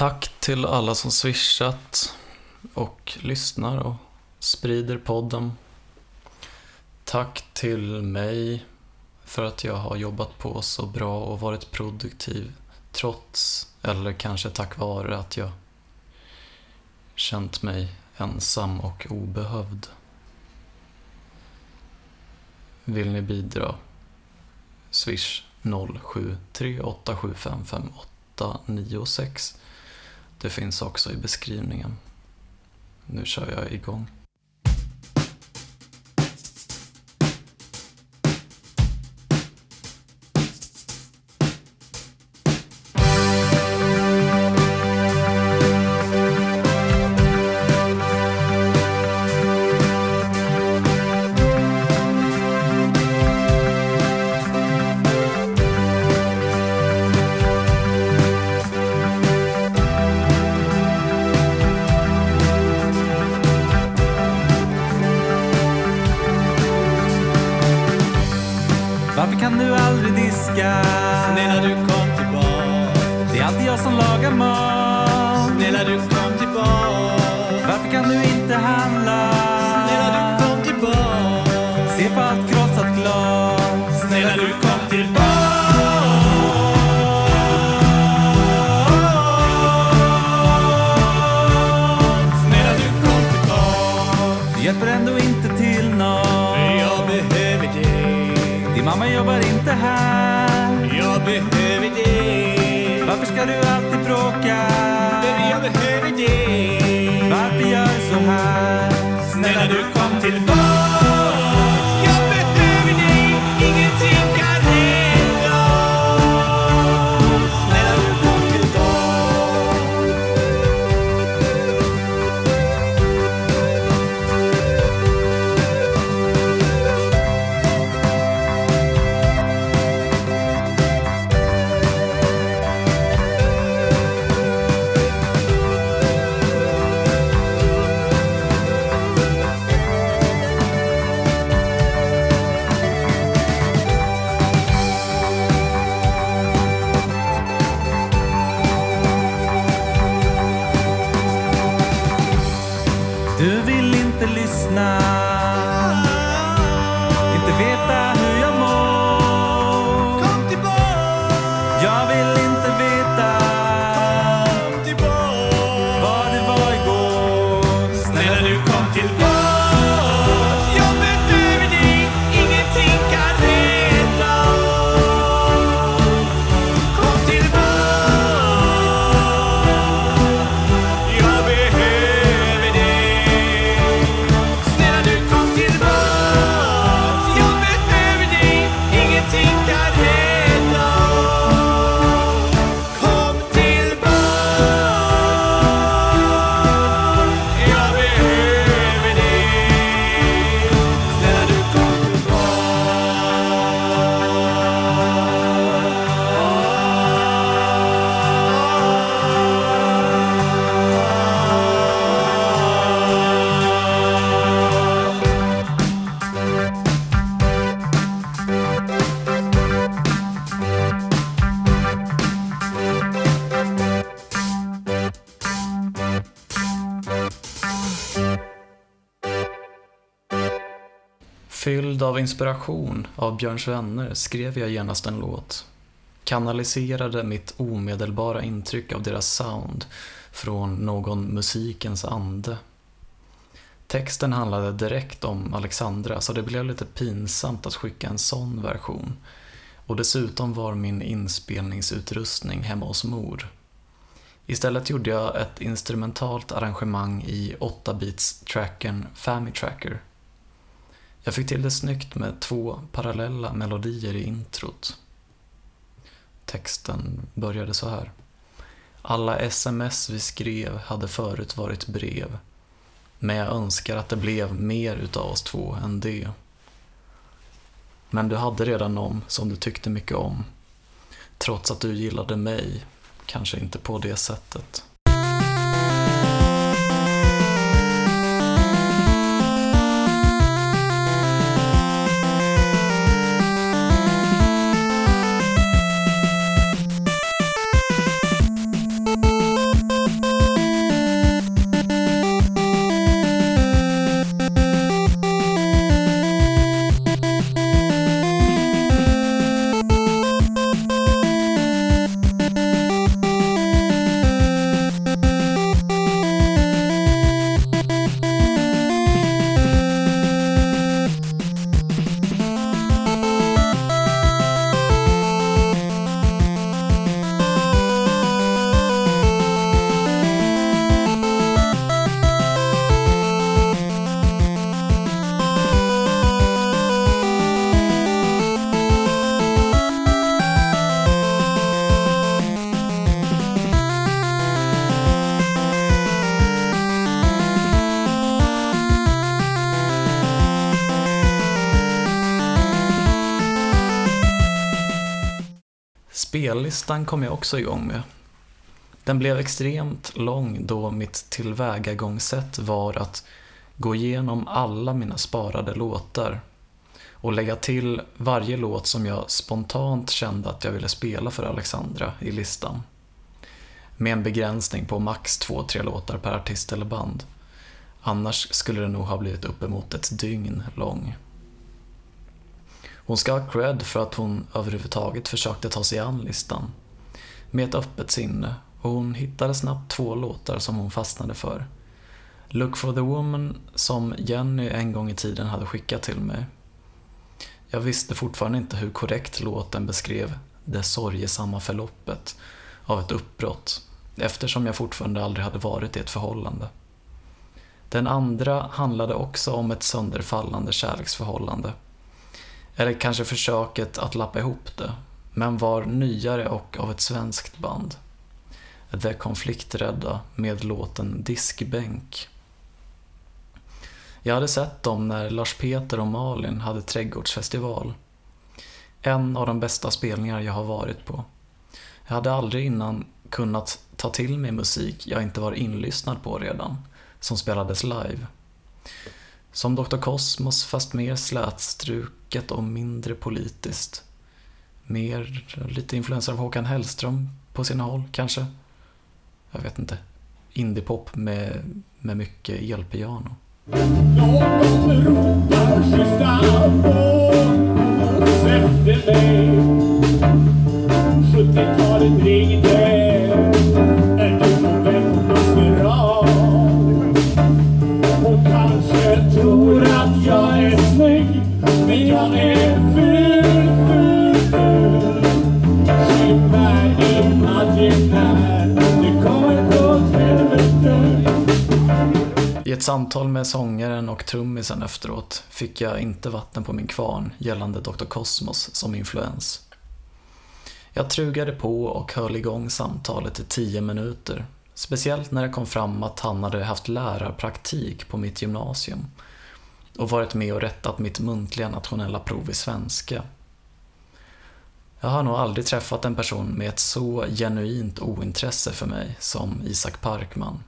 Tack till alla som swishat och lyssnar och sprider podden. Tack till mig för att jag har jobbat på så bra och varit produktiv trots, eller kanske tack vare, att jag känt mig ensam och obehövd. Vill ni bidra? Swish 0738755896. Det finns också i beskrivningen. Nu kör jag igång. Varför kan du aldrig diska? Snälla du kom tillbaks Det är alltid jag som lagar mat. Snälla du kom tillbaks Varför kan du inte handla? Dig Varför ska av inspiration av Björns vänner skrev jag genast en låt. Kanaliserade mitt omedelbara intryck av deras sound från någon musikens ande. Texten handlade direkt om Alexandra så det blev lite pinsamt att skicka en sån version. Och dessutom var min inspelningsutrustning hemma hos mor. Istället gjorde jag ett instrumentalt arrangemang i 8-bits-trackern Famitracker. Jag fick till det snyggt med två parallella melodier i introt. Texten började så här. Alla sms vi skrev hade förut varit brev. Men jag önskar att det blev mer utav oss två än det. Men du hade redan någon som du tyckte mycket om. Trots att du gillade mig, kanske inte på det sättet. Spellistan kom jag också igång med. Den blev extremt lång då mitt tillvägagångssätt var att gå igenom alla mina sparade låtar och lägga till varje låt som jag spontant kände att jag ville spela för Alexandra i listan. Med en begränsning på max två, tre låtar per artist eller band. Annars skulle det nog ha blivit uppemot ett dygn lång. Hon ska ha cred för att hon överhuvudtaget försökte ta sig an listan. Med ett öppet sinne och hon hittade snabbt två låtar som hon fastnade för. Look for the woman som Jenny en gång i tiden hade skickat till mig. Jag visste fortfarande inte hur korrekt låten beskrev det sorgesamma förloppet av ett uppbrott eftersom jag fortfarande aldrig hade varit i ett förhållande. Den andra handlade också om ett sönderfallande kärleksförhållande. Eller kanske försöket att lappa ihop det, men var nyare och av ett svenskt band. The Konflikträdda med låten Diskbänk. Jag hade sett dem när Lars Peter och Malin hade trädgårdsfestival. En av de bästa spelningar jag har varit på. Jag hade aldrig innan kunnat ta till mig musik jag inte var inlyssnad på redan, som spelades live. Som Dr. Kosmos fast mer slätstruket och mindre politiskt. Mer lite influenser av Håkan Hellström på sina håll, kanske. Jag vet inte. Indiepop med, med mycket elpiano. Någon ropar schyssta efter mig 70-talet ringde I ett samtal med sångaren och trummisen efteråt fick jag inte vatten på min kvarn gällande Dr. Cosmos som influens. Jag trugade på och höll igång samtalet i tio minuter. Speciellt när det kom fram att han hade haft lärarpraktik på mitt gymnasium och varit med och rättat mitt muntliga nationella prov i svenska. Jag har nog aldrig träffat en person med ett så genuint ointresse för mig som Isak Parkman,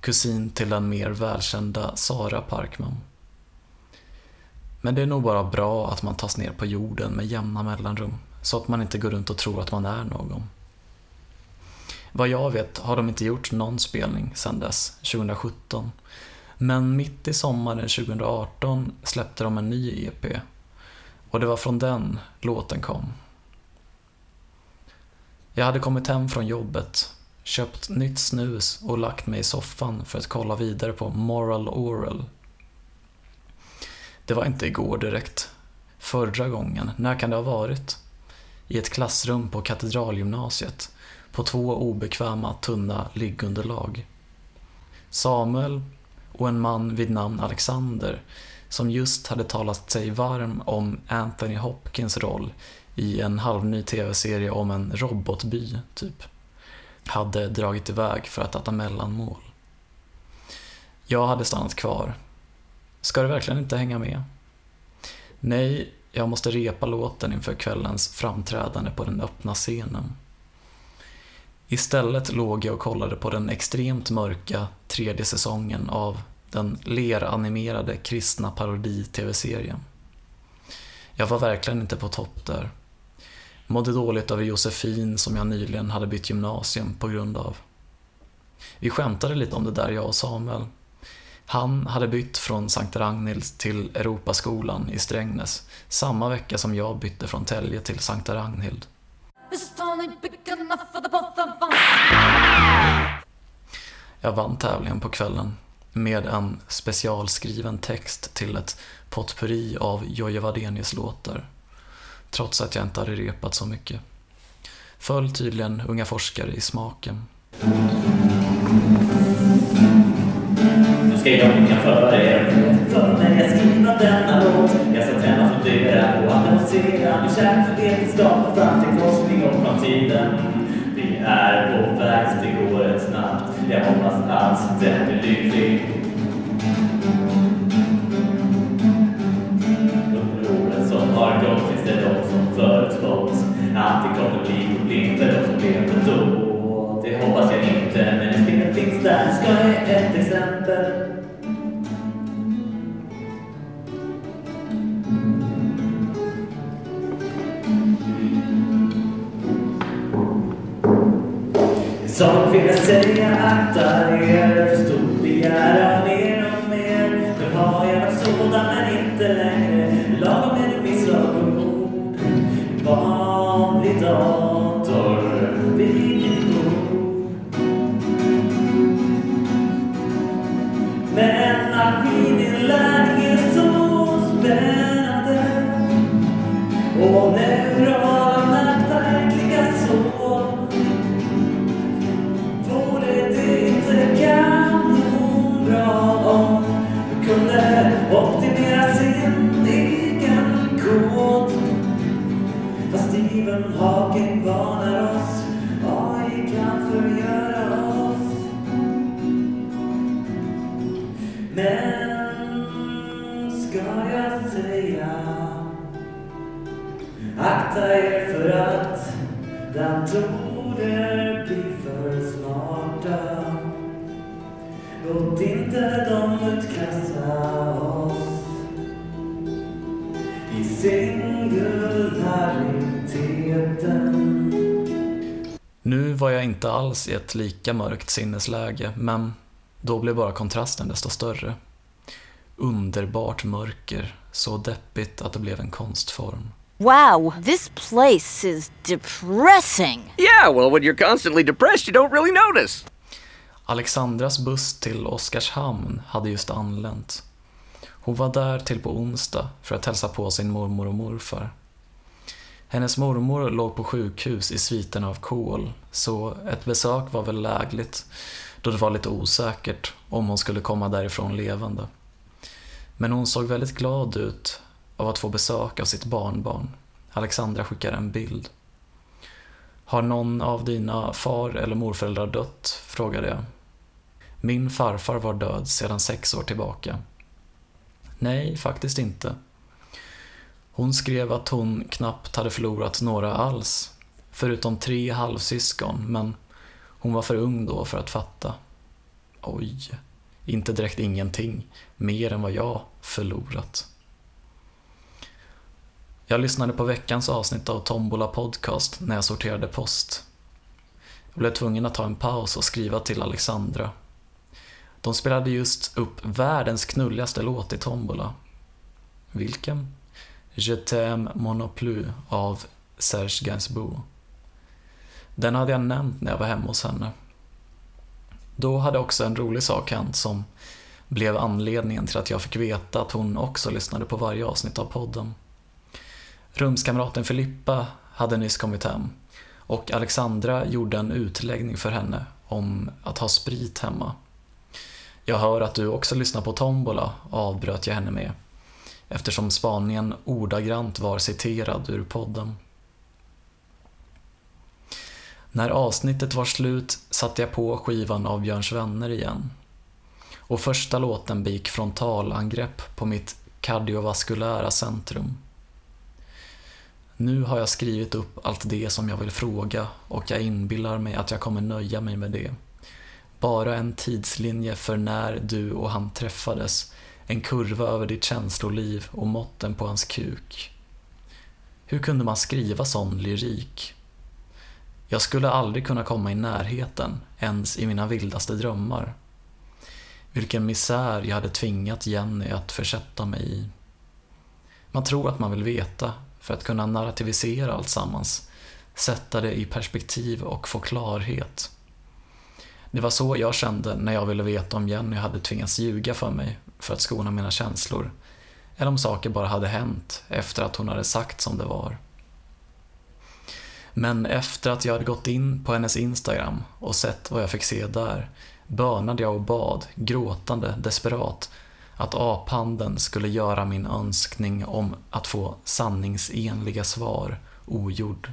kusin till den mer välkända Sara Parkman. Men det är nog bara bra att man tas ner på jorden med jämna mellanrum så att man inte går runt och tror att man är någon. Vad jag vet har de inte gjort någon spelning sedan dess, 2017. Men mitt i sommaren 2018 släppte de en ny EP. Och det var från den låten kom. Jag hade kommit hem från jobbet, köpt nytt snus och lagt mig i soffan för att kolla vidare på Moral Oral. Det var inte igår direkt. Förra gången, när kan det ha varit? i ett klassrum på Katedralgymnasiet på två obekväma tunna liggunderlag. Samuel och en man vid namn Alexander som just hade talat sig varm om Anthony Hopkins roll i en halvny tv-serie om en robotby, typ, hade dragit iväg för att äta mellanmål. Jag hade stannat kvar. Ska du verkligen inte hänga med? Nej, jag måste repa låten inför kvällens framträdande på den öppna scenen. Istället låg jag och kollade på den extremt mörka tredje säsongen av den leranimerade kristna parodi-tv-serien. Jag var verkligen inte på topp där. Mådde dåligt över Josefin som jag nyligen hade bytt gymnasium på grund av. Vi skämtade lite om det där, jag och Samuel. Han hade bytt från Sankt Ragnhild till Europaskolan i Strängnäs samma vecka som jag bytte från Tälje till Sankta Ragnhild. Jag vann tävlingen på kvällen med en specialskriven text till ett potpurri av Jojje Wadenius låtar. Trots att jag inte hade repat så mycket. Föll tydligen unga forskare i smaken. Nu ska jag kan föra er för när jag skriver denna låt. Jag ska träna fundera på att annonsera min kärlek för vetenskap fram till forskning. Vi är på väg, det går rätt snabbt. Jag hoppas att den blir lycklig. Under åren som har gått finns det de som förutspått att det kommer bli problem för de som lever. Som vill jag säga akta är för stor begäran mer och mer. Nu har jag varit sådan men inte längre. Lagom med misslagom ord. Vanlig dator vid mitt bord. Men maskinen lär inte alls i ett lika mörkt sinnesläge, men då blev bara kontrasten desto större. Underbart mörker, så deppigt att det blev en konstform. Wow, this place is depressing. Yeah, well, when you're constantly depressed, you don't really notice. Alexandras buss till Oskarshamn hade just anlänt. Hon var där till på onsdag för att hälsa på sin mormor och morfar. Hennes mormor låg på sjukhus i sviten av kol, så ett besök var väl lägligt då det var lite osäkert om hon skulle komma därifrån levande. Men hon såg väldigt glad ut av att få besök av sitt barnbarn. Alexandra skickar en bild. Har någon av dina far eller morföräldrar dött? frågade jag. Min farfar var död sedan sex år tillbaka. Nej, faktiskt inte. Hon skrev att hon knappt hade förlorat några alls, förutom tre halvsyskon, men hon var för ung då för att fatta. Oj, inte direkt ingenting, mer än vad jag förlorat. Jag lyssnade på veckans avsnitt av Tombola Podcast när jag sorterade post. Jag blev tvungen att ta en paus och skriva till Alexandra. De spelade just upp världens knulligaste låt i Tombola. Vilken? Je t'aime monoplu av Serge Gainsbourg. Den hade jag nämnt när jag var hemma hos henne. Då hade också en rolig sak hänt som blev anledningen till att jag fick veta att hon också lyssnade på varje avsnitt av podden. Rumskamraten Filippa hade nyss kommit hem och Alexandra gjorde en utläggning för henne om att ha sprit hemma. Jag hör att du också lyssnar på Tombola, avbröt jag henne med eftersom spaningen ordagrant var citerad ur podden. När avsnittet var slut satte jag på skivan av Björns vänner igen. Och första låten begick frontalangrepp på mitt kardiovaskulära centrum. Nu har jag skrivit upp allt det som jag vill fråga och jag inbillar mig att jag kommer nöja mig med det. Bara en tidslinje för när du och han träffades, en kurva över ditt känsloliv och måtten på hans kuk. Hur kunde man skriva sån lyrik? Jag skulle aldrig kunna komma i närheten, ens i mina vildaste drömmar. Vilken misär jag hade tvingat Jenny att försätta mig i. Man tror att man vill veta, för att kunna narrativisera allt sammans, sätta det i perspektiv och få klarhet. Det var så jag kände när jag ville veta om Jenny hade tvingats ljuga för mig för att skona mina känslor, eller om saker bara hade hänt efter att hon hade sagt som det var. Men efter att jag hade gått in på hennes Instagram och sett vad jag fick se där bönade jag och bad, gråtande, desperat, att aphandeln skulle göra min önskning om att få sanningsenliga svar ogjord.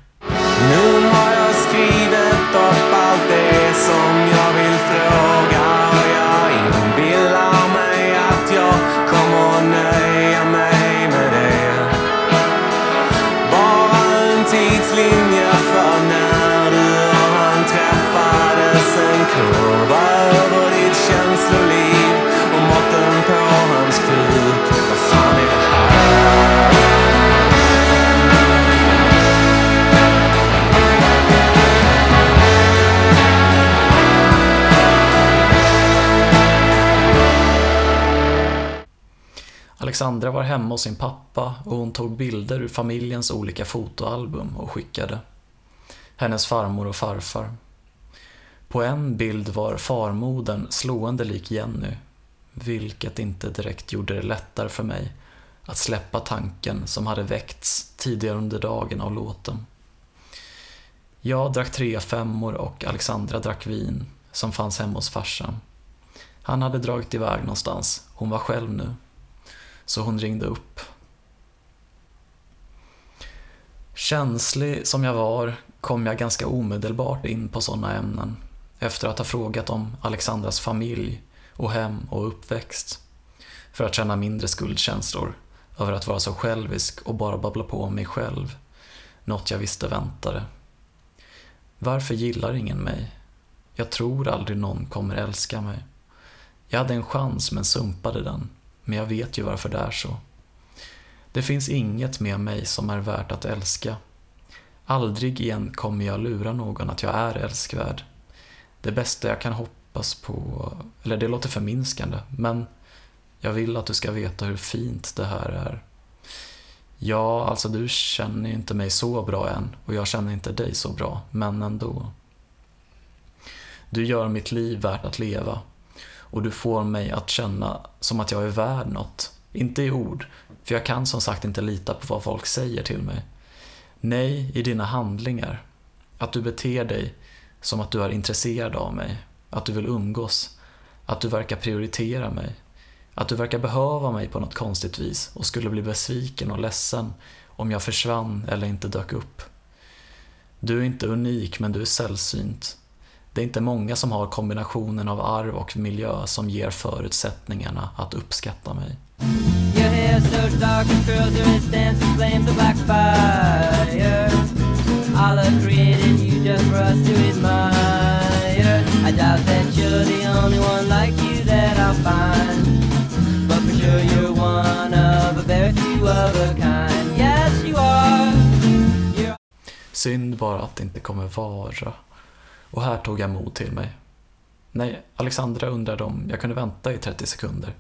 Nu har jag skrivit upp allt det som jag vill fråga och jag inbillar Alexandra var hemma hos sin pappa och hon tog bilder ur familjens olika fotoalbum och skickade. Hennes farmor och farfar. På en bild var farmodern slående lik Jenny, vilket inte direkt gjorde det lättare för mig att släppa tanken som hade väckts tidigare under dagen av låten. Jag drack tre femmor och Alexandra drack vin som fanns hemma hos farsan. Han hade dragit iväg någonstans, hon var själv nu. Så hon ringde upp. Känslig som jag var kom jag ganska omedelbart in på sådana ämnen efter att ha frågat om Alexandras familj och hem och uppväxt. För att känna mindre skuldkänslor över att vara så självisk och bara babbla på om mig själv. Något jag visste väntade. Varför gillar ingen mig? Jag tror aldrig någon kommer älska mig. Jag hade en chans men sumpade den. Men jag vet ju varför det är så. Det finns inget med mig som är värt att älska. Aldrig igen kommer jag lura någon att jag är älskvärd. Det bästa jag kan hoppas på, eller det låter förminskande, men jag vill att du ska veta hur fint det här är. Ja, alltså du känner ju inte mig så bra än och jag känner inte dig så bra, men ändå. Du gör mitt liv värt att leva och du får mig att känna som att jag är värd något. Inte i ord, för jag kan som sagt inte lita på vad folk säger till mig. Nej, i dina handlingar. Att du beter dig som att du är intresserad av mig, att du vill umgås, att du verkar prioritera mig, att du verkar behöva mig på något konstigt vis och skulle bli besviken och ledsen om jag försvann eller inte dök upp. Du är inte unik, men du är sällsynt. Det är inte många som har kombinationen av arv och miljö som ger förutsättningarna att uppskatta mig. Synd bara att det inte kommer vara. Och här tog jag mod till mig. Nej, Alexandra undrade om jag kunde vänta i 30 sekunder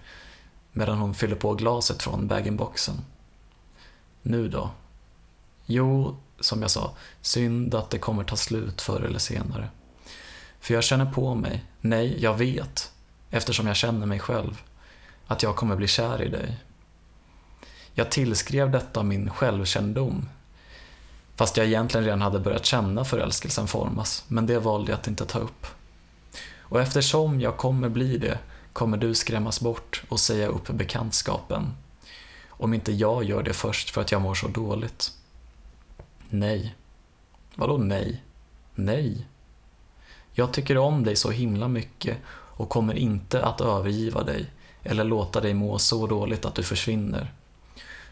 medan hon fyller på glaset från bag-in-boxen. Nu då? Jo, som jag sa, synd att det kommer ta slut förr eller senare. För jag känner på mig, nej, jag vet, eftersom jag känner mig själv, att jag kommer bli kär i dig. Jag tillskrev detta min självkännedom, fast jag egentligen redan hade börjat känna förälskelsen formas, men det valde jag att inte ta upp. Och eftersom jag kommer bli det kommer du skrämmas bort och säga upp bekantskapen. Om inte jag gör det först för att jag mår så dåligt. Nej. Vadå nej? Nej. Jag tycker om dig så himla mycket och kommer inte att övergiva dig eller låta dig må så dåligt att du försvinner.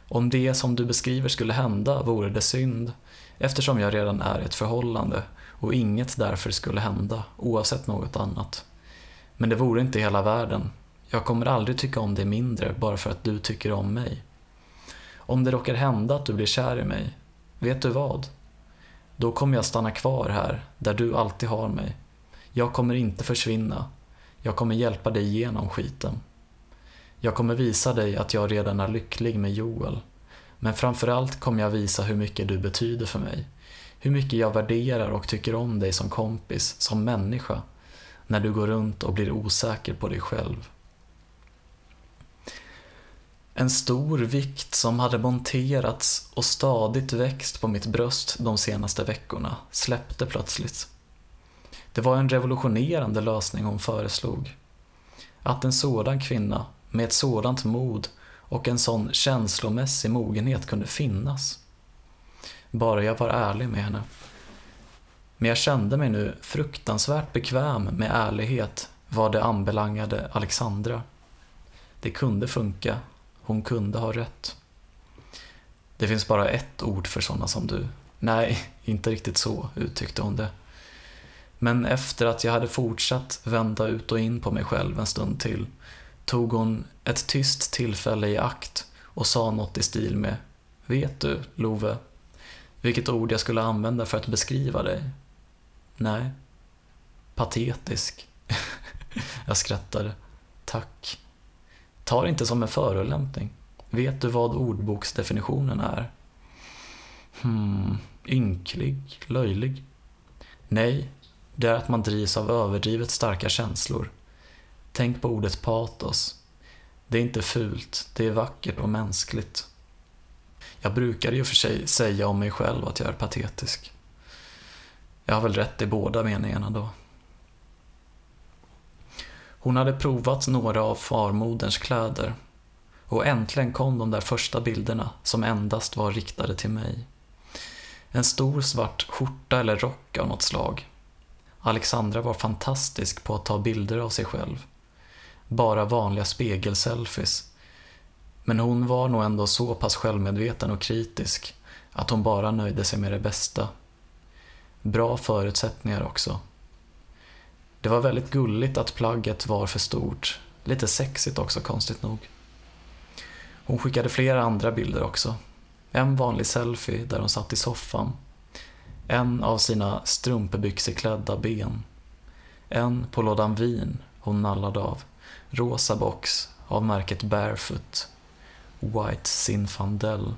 Om det som du beskriver skulle hända vore det synd eftersom jag redan är i ett förhållande och inget därför skulle hända oavsett något annat. Men det vore inte hela världen. Jag kommer aldrig tycka om dig mindre bara för att du tycker om mig. Om det råkar hända att du blir kär i mig, vet du vad? Då kommer jag stanna kvar här, där du alltid har mig. Jag kommer inte försvinna. Jag kommer hjälpa dig igenom skiten. Jag kommer visa dig att jag redan är lycklig med Joel. Men framförallt kommer jag visa hur mycket du betyder för mig. Hur mycket jag värderar och tycker om dig som kompis, som människa när du går runt och blir osäker på dig själv. En stor vikt som hade monterats och stadigt växt på mitt bröst de senaste veckorna släppte plötsligt. Det var en revolutionerande lösning hon föreslog. Att en sådan kvinna med ett sådant mod och en sån känslomässig mogenhet kunde finnas. Bara jag var ärlig med henne. Men jag kände mig nu fruktansvärt bekväm med ärlighet vad det anbelangade Alexandra. Det kunde funka. Hon kunde ha rätt. Det finns bara ett ord för sådana som du. Nej, inte riktigt så uttryckte hon det. Men efter att jag hade fortsatt vända ut och in på mig själv en stund till tog hon ett tyst tillfälle i akt och sa något i stil med Vet du, Love, vilket ord jag skulle använda för att beskriva dig? Nej. Patetisk. jag skrattade. Tack. Ta det inte som en förolämpning. Vet du vad ordboksdefinitionen är? Hmm, ynklig, löjlig? Nej, det är att man drivs av överdrivet starka känslor. Tänk på ordet patos. Det är inte fult, det är vackert och mänskligt. Jag brukar i och för sig säga om mig själv att jag är patetisk. Jag har väl rätt i båda meningarna då. Hon hade provat några av farmoderns kläder och äntligen kom de där första bilderna som endast var riktade till mig. En stor svart skjorta eller rock av något slag. Alexandra var fantastisk på att ta bilder av sig själv. Bara vanliga spegelselfies. Men hon var nog ändå så pass självmedveten och kritisk att hon bara nöjde sig med det bästa. Bra förutsättningar också. Det var väldigt gulligt att plagget var för stort. Lite sexigt också, konstigt nog. Hon skickade flera andra bilder också. En vanlig selfie där hon satt i soffan. En av sina strumpbyxeklädda ben. En på lådan vin hon nallade av. Rosa box av märket Barefoot. White Zinfandel.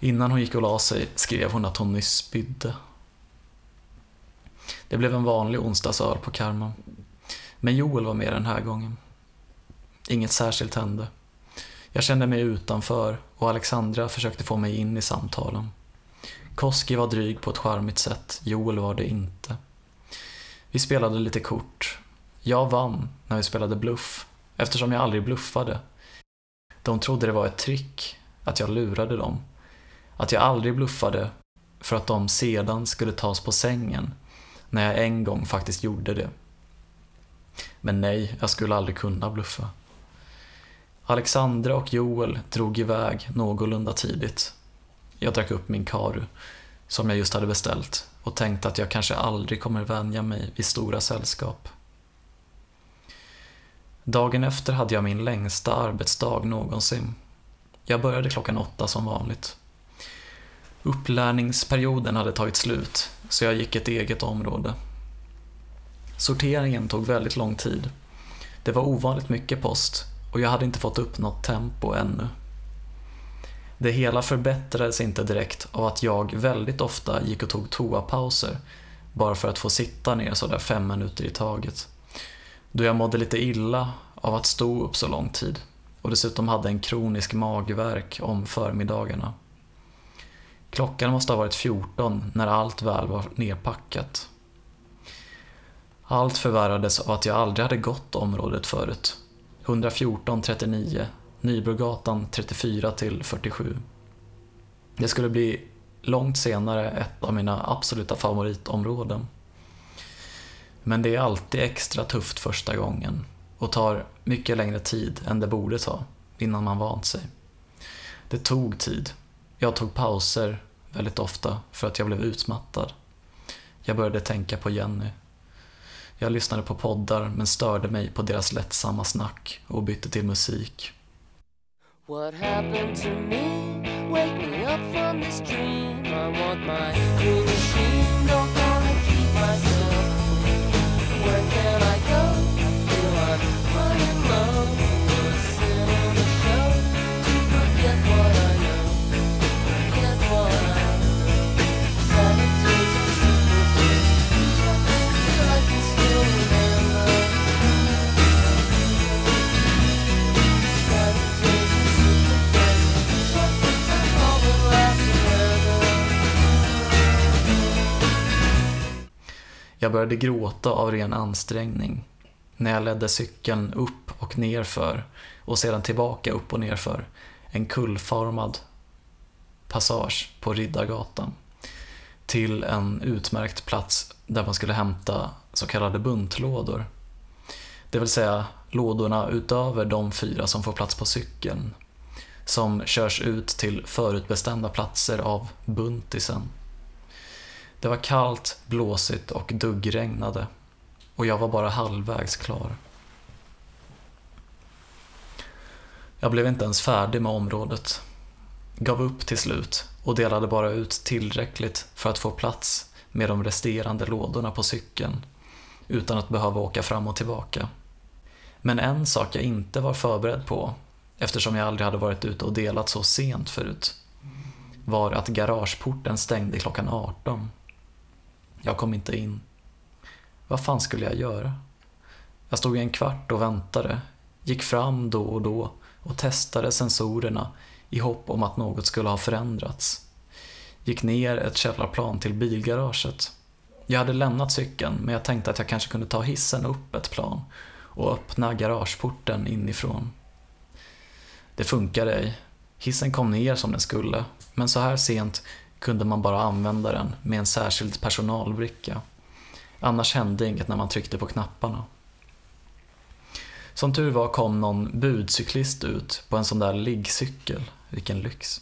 Innan hon gick och la sig skrev hon att hon nyss spydde. Det blev en vanlig onsdagsöl på Karma. Men Joel var med den här gången. Inget särskilt hände. Jag kände mig utanför och Alexandra försökte få mig in i samtalen. Koski var dryg på ett charmigt sätt, Joel var det inte. Vi spelade lite kort. Jag vann när vi spelade bluff, eftersom jag aldrig bluffade. De trodde det var ett trick, att jag lurade dem. Att jag aldrig bluffade för att de sedan skulle tas på sängen när jag en gång faktiskt gjorde det. Men nej, jag skulle aldrig kunna bluffa. Alexandra och Joel drog iväg någorlunda tidigt. Jag drack upp min karu, som jag just hade beställt, och tänkte att jag kanske aldrig kommer vänja mig vid stora sällskap. Dagen efter hade jag min längsta arbetsdag någonsin. Jag började klockan åtta som vanligt. Upplärningsperioden hade tagit slut, så jag gick ett eget område. Sorteringen tog väldigt lång tid. Det var ovanligt mycket post och jag hade inte fått upp något tempo ännu. Det hela förbättrades inte direkt av att jag väldigt ofta gick och tog toapauser bara för att få sitta ner sådär fem minuter i taget. Då jag mådde lite illa av att stå upp så lång tid och dessutom hade en kronisk magvärk om förmiddagarna. Klockan måste ha varit 14 när allt väl var nedpackat. Allt förvärrades av att jag aldrig hade gått området förut 114 39, Nybrogatan 34 till 47. Det skulle bli långt senare ett av mina absoluta favoritområden. Men det är alltid extra tufft första gången och tar mycket längre tid än det borde ta innan man vant sig. Det tog tid. Jag tog pauser väldigt ofta för att jag blev utmattad. Jag började tänka på Jenny jag lyssnade på poddar men störde mig på deras lättsamma snack och bytte till musik. What happened to me? Wake me up from this dream. I want my green machine. Jag började gråta av ren ansträngning när jag ledde cykeln upp och nerför och sedan tillbaka upp och nerför en kullformad passage på Riddargatan till en utmärkt plats där man skulle hämta så kallade buntlådor. Det vill säga lådorna utöver de fyra som får plats på cykeln som körs ut till förutbestämda platser av buntisen. Det var kallt, blåsigt och duggregnade och jag var bara halvvägs klar. Jag blev inte ens färdig med området. Gav upp till slut och delade bara ut tillräckligt för att få plats med de resterande lådorna på cykeln utan att behöva åka fram och tillbaka. Men en sak jag inte var förberedd på eftersom jag aldrig hade varit ute och delat så sent förut, var att garageporten stängde klockan 18. Jag kom inte in. Vad fan skulle jag göra? Jag stod i en kvart och väntade, gick fram då och då och testade sensorerna i hopp om att något skulle ha förändrats. Gick ner ett källarplan till bilgaraget. Jag hade lämnat cykeln men jag tänkte att jag kanske kunde ta hissen upp ett plan och öppna garageporten inifrån. Det funkade ej. Hissen kom ner som den skulle, men så här sent kunde man bara använda den med en särskild personalbricka. Annars hände inget när man tryckte på knapparna. Som tur var kom någon budcyklist ut på en sån där liggcykel. Vilken lyx.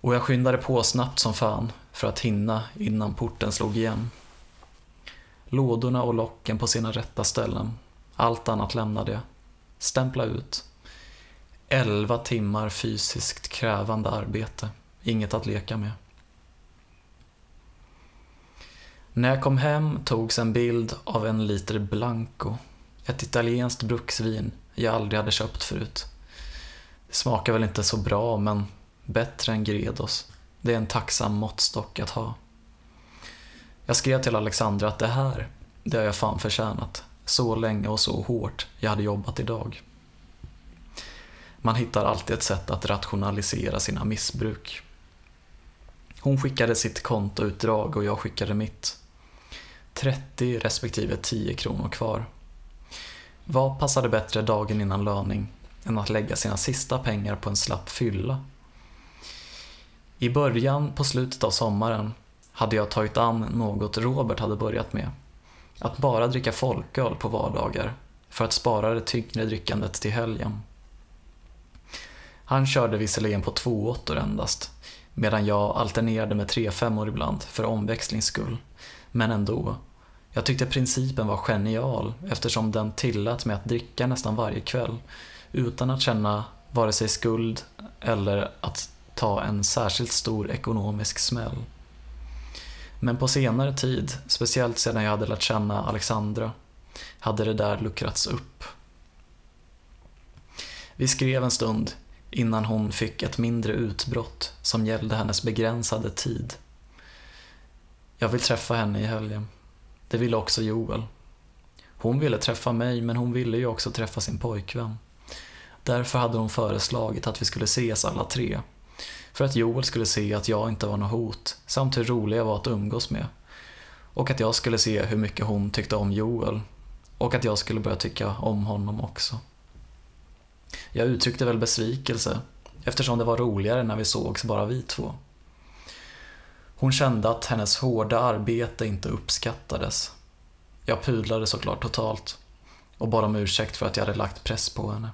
Och jag skyndade på snabbt som fan för att hinna innan porten slog igen. Lådorna och locken på sina rätta ställen. Allt annat lämnade jag. Stämpla ut. Elva timmar fysiskt krävande arbete. Inget att leka med. När jag kom hem togs en bild av en liter Blanco. Ett italienskt bruksvin jag aldrig hade köpt förut. Det smakar väl inte så bra, men bättre än Gredos. Det är en tacksam måttstock att ha. Jag skrev till Alexandra att det här, det har jag fan förtjänat. Så länge och så hårt jag hade jobbat idag. Man hittar alltid ett sätt att rationalisera sina missbruk. Hon skickade sitt kontoutdrag och jag skickade mitt. 30 respektive 10 kronor kvar. Vad passade bättre dagen innan löning än att lägga sina sista pengar på en slapp fylla? I början, på slutet av sommaren, hade jag tagit an något Robert hade börjat med. Att bara dricka folköl på vardagar för att spara det tyngre drickandet till helgen. Han körde visserligen på två åttor endast, medan jag alternerade med tre femmor ibland för omväxlings skull. Men ändå. Jag tyckte principen var genial eftersom den tillät mig att dricka nästan varje kväll utan att känna vare sig skuld eller att ta en särskilt stor ekonomisk smäll. Men på senare tid, speciellt sedan jag hade lärt känna Alexandra, hade det där luckrats upp. Vi skrev en stund innan hon fick ett mindre utbrott som gällde hennes begränsade tid. Jag vill träffa henne i helgen. Det ville också Joel. Hon ville träffa mig, men hon ville ju också träffa sin pojkvän. Därför hade hon föreslagit att vi skulle ses alla tre. För att Joel skulle se att jag inte var något hot, samt hur rolig jag var att umgås med. Och att jag skulle se hur mycket hon tyckte om Joel. Och att jag skulle börja tycka om honom också. Jag uttryckte väl besvikelse, eftersom det var roligare när vi sågs bara vi två. Hon kände att hennes hårda arbete inte uppskattades. Jag pudlade såklart totalt och bad om ursäkt för att jag hade lagt press på henne.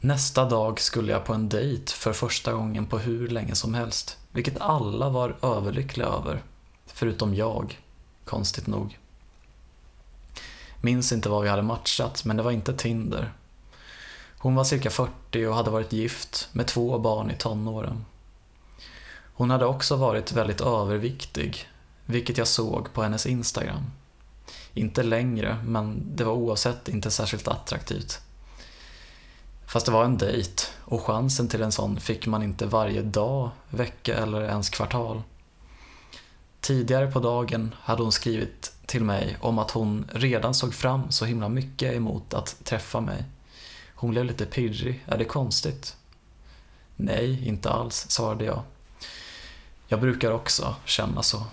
Nästa dag skulle jag på en dejt för första gången på hur länge som helst, vilket alla var överlyckliga över, förutom jag, konstigt nog. Minns inte vad vi hade matchat, men det var inte Tinder. Hon var cirka 40 och hade varit gift med två barn i tonåren. Hon hade också varit väldigt överviktig, vilket jag såg på hennes Instagram. Inte längre, men det var oavsett inte särskilt attraktivt. Fast det var en dejt och chansen till en sån fick man inte varje dag, vecka eller ens kvartal. Tidigare på dagen hade hon skrivit till mig om att hon redan såg fram så himla mycket emot att träffa mig. Hon blev lite pirrig, är det konstigt? Nej, inte alls, svarade jag. Jag brukar också känna så,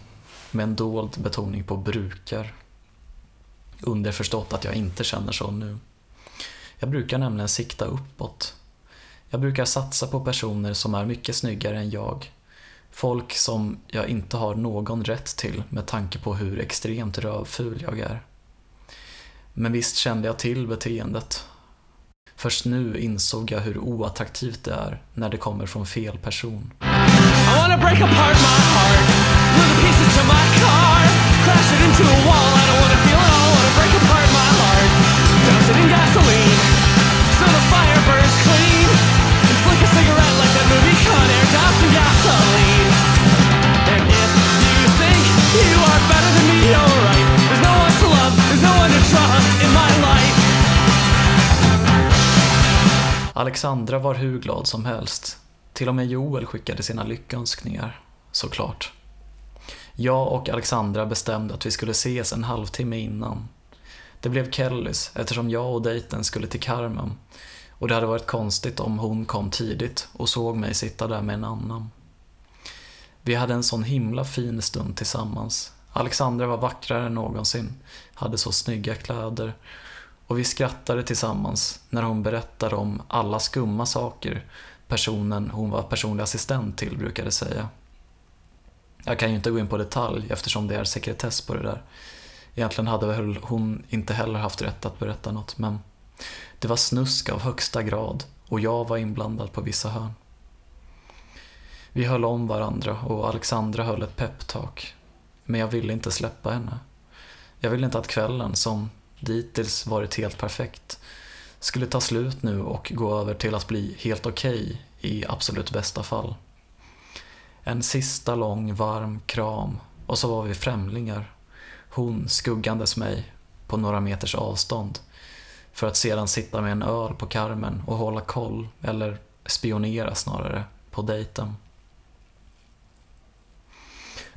med en dold betoning på brukar. Underförstått att jag inte känner så nu. Jag brukar nämligen sikta uppåt. Jag brukar satsa på personer som är mycket snyggare än jag. Folk som jag inte har någon rätt till med tanke på hur extremt rövful jag är. Men visst kände jag till beteendet. Först nu insåg jag hur oattraktivt det är när det kommer från fel person. I wanna break apart my heart, glue the pieces to my car, crash it into a wall. I don't wanna feel it all. Wanna break apart my heart, douse it in gas Alexandra var hur glad som helst. Till och med Joel skickade sina lyckönskningar, såklart. Jag och Alexandra bestämde att vi skulle ses en halvtimme innan. Det blev Kellys eftersom jag och dejten skulle till Carmen och det hade varit konstigt om hon kom tidigt och såg mig sitta där med en annan. Vi hade en sån himla fin stund tillsammans. Alexandra var vackrare än någonsin, hade så snygga kläder och vi skrattade tillsammans när hon berättade om alla skumma saker personen hon var personlig assistent till brukade säga. Jag kan ju inte gå in på detalj eftersom det är sekretess på det där. Egentligen hade väl hon inte heller haft rätt att berätta något men det var snusk av högsta grad och jag var inblandad på vissa hörn. Vi höll om varandra och Alexandra höll ett peptalk. Men jag ville inte släppa henne. Jag ville inte att kvällen, som dittills varit helt perfekt, skulle ta slut nu och gå över till att bli helt okej okay, i absolut bästa fall. En sista lång varm kram och så var vi främlingar. Hon skuggandes mig på några meters avstånd för att sedan sitta med en öl på karmen och hålla koll, eller spionera snarare, på dejten.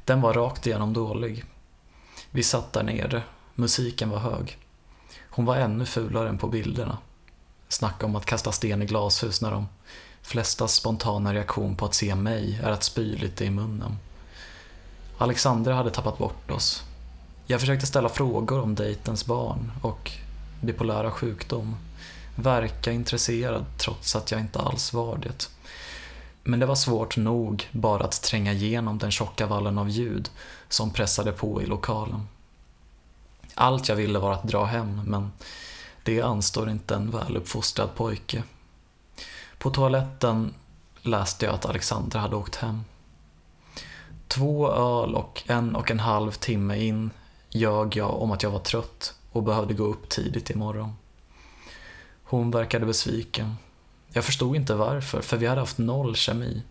Den var rakt igenom dålig. Vi satt där nere, musiken var hög. Hon var ännu fulare än på bilderna. Snacka om att kasta sten i glashus när de flesta spontana reaktion på att se mig är att spy lite i munnen. Alexandra hade tappat bort oss. Jag försökte ställa frågor om dejtens barn och bipolära sjukdom. Verka intresserad trots att jag inte alls var det. Men det var svårt nog bara att tränga igenom den tjocka vallen av ljud som pressade på i lokalen. Allt jag ville var att dra hem, men det anstår inte en väluppfostrad pojke. På toaletten läste jag att Alexandra hade åkt hem. Två öl och en och en halv timme in ljög jag om att jag var trött och behövde gå upp tidigt imorgon. Hon verkade besviken. Jag förstod inte varför, för vi hade haft noll kemi.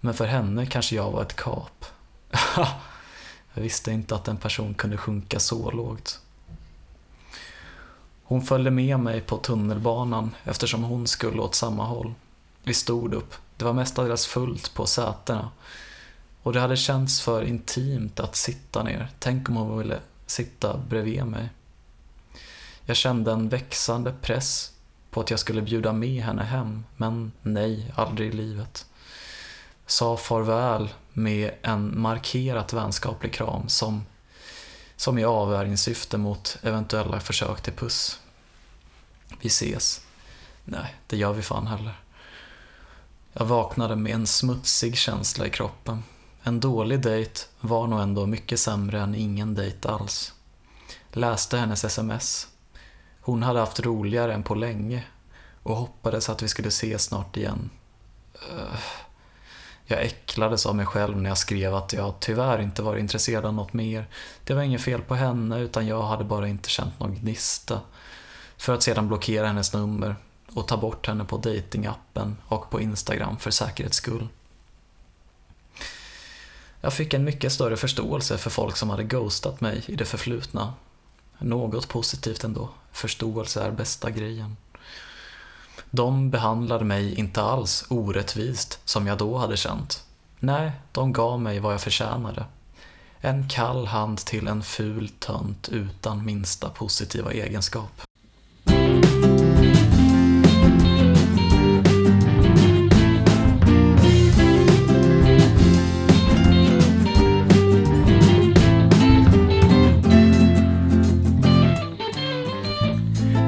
Men för henne kanske jag var ett kap. jag visste inte att en person kunde sjunka så lågt. Hon följde med mig på tunnelbanan eftersom hon skulle åt samma håll. Vi stod upp. Det var mestadels fullt på sätena. Och det hade känts för intimt att sitta ner. Tänk om hon ville sitta bredvid mig. Jag kände en växande press på att jag skulle bjuda med henne hem, men nej, aldrig i livet. Sa farväl med en markerat vänskaplig kram som, som i avvärjningssyfte mot eventuella försök till puss. Vi ses. Nej, det gör vi fan heller. Jag vaknade med en smutsig känsla i kroppen. En dålig dejt var nog ändå mycket sämre än ingen dejt alls. Läste hennes sms hon hade haft roligare än på länge och hoppades att vi skulle ses snart igen. Uh, jag äcklades av mig själv när jag skrev att jag tyvärr inte var intresserad av något mer. Det var inget fel på henne utan jag hade bara inte känt någon gnista. För att sedan blockera hennes nummer och ta bort henne på datingappen och på Instagram för säkerhets skull. Jag fick en mycket större förståelse för folk som hade ghostat mig i det förflutna något positivt ändå. Förståelse är bästa grejen. De behandlade mig inte alls orättvist som jag då hade känt. Nej, de gav mig vad jag förtjänade. En kall hand till en ful tönt utan minsta positiva egenskap.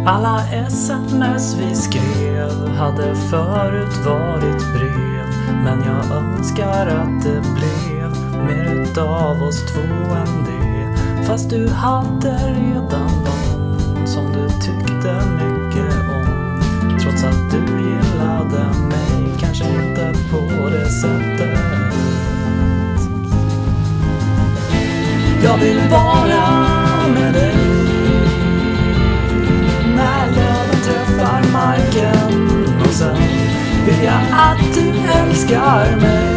Alla sms vi skrev hade förut varit brev Men jag önskar att det blev mer utav oss två än det. Fast du hade redan någon som du tyckte mycket om. Trots att du gillade mig, kanske inte på det sättet. Jag vill vara med dig. Säga att du älskar mig.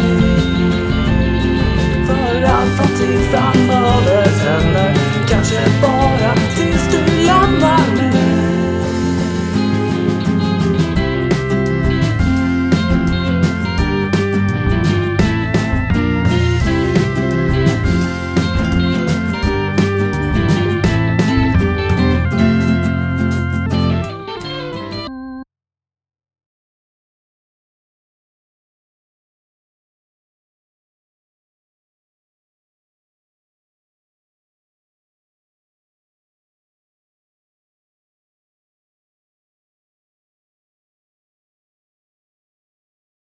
För allt all framtid framöver eller kanske bara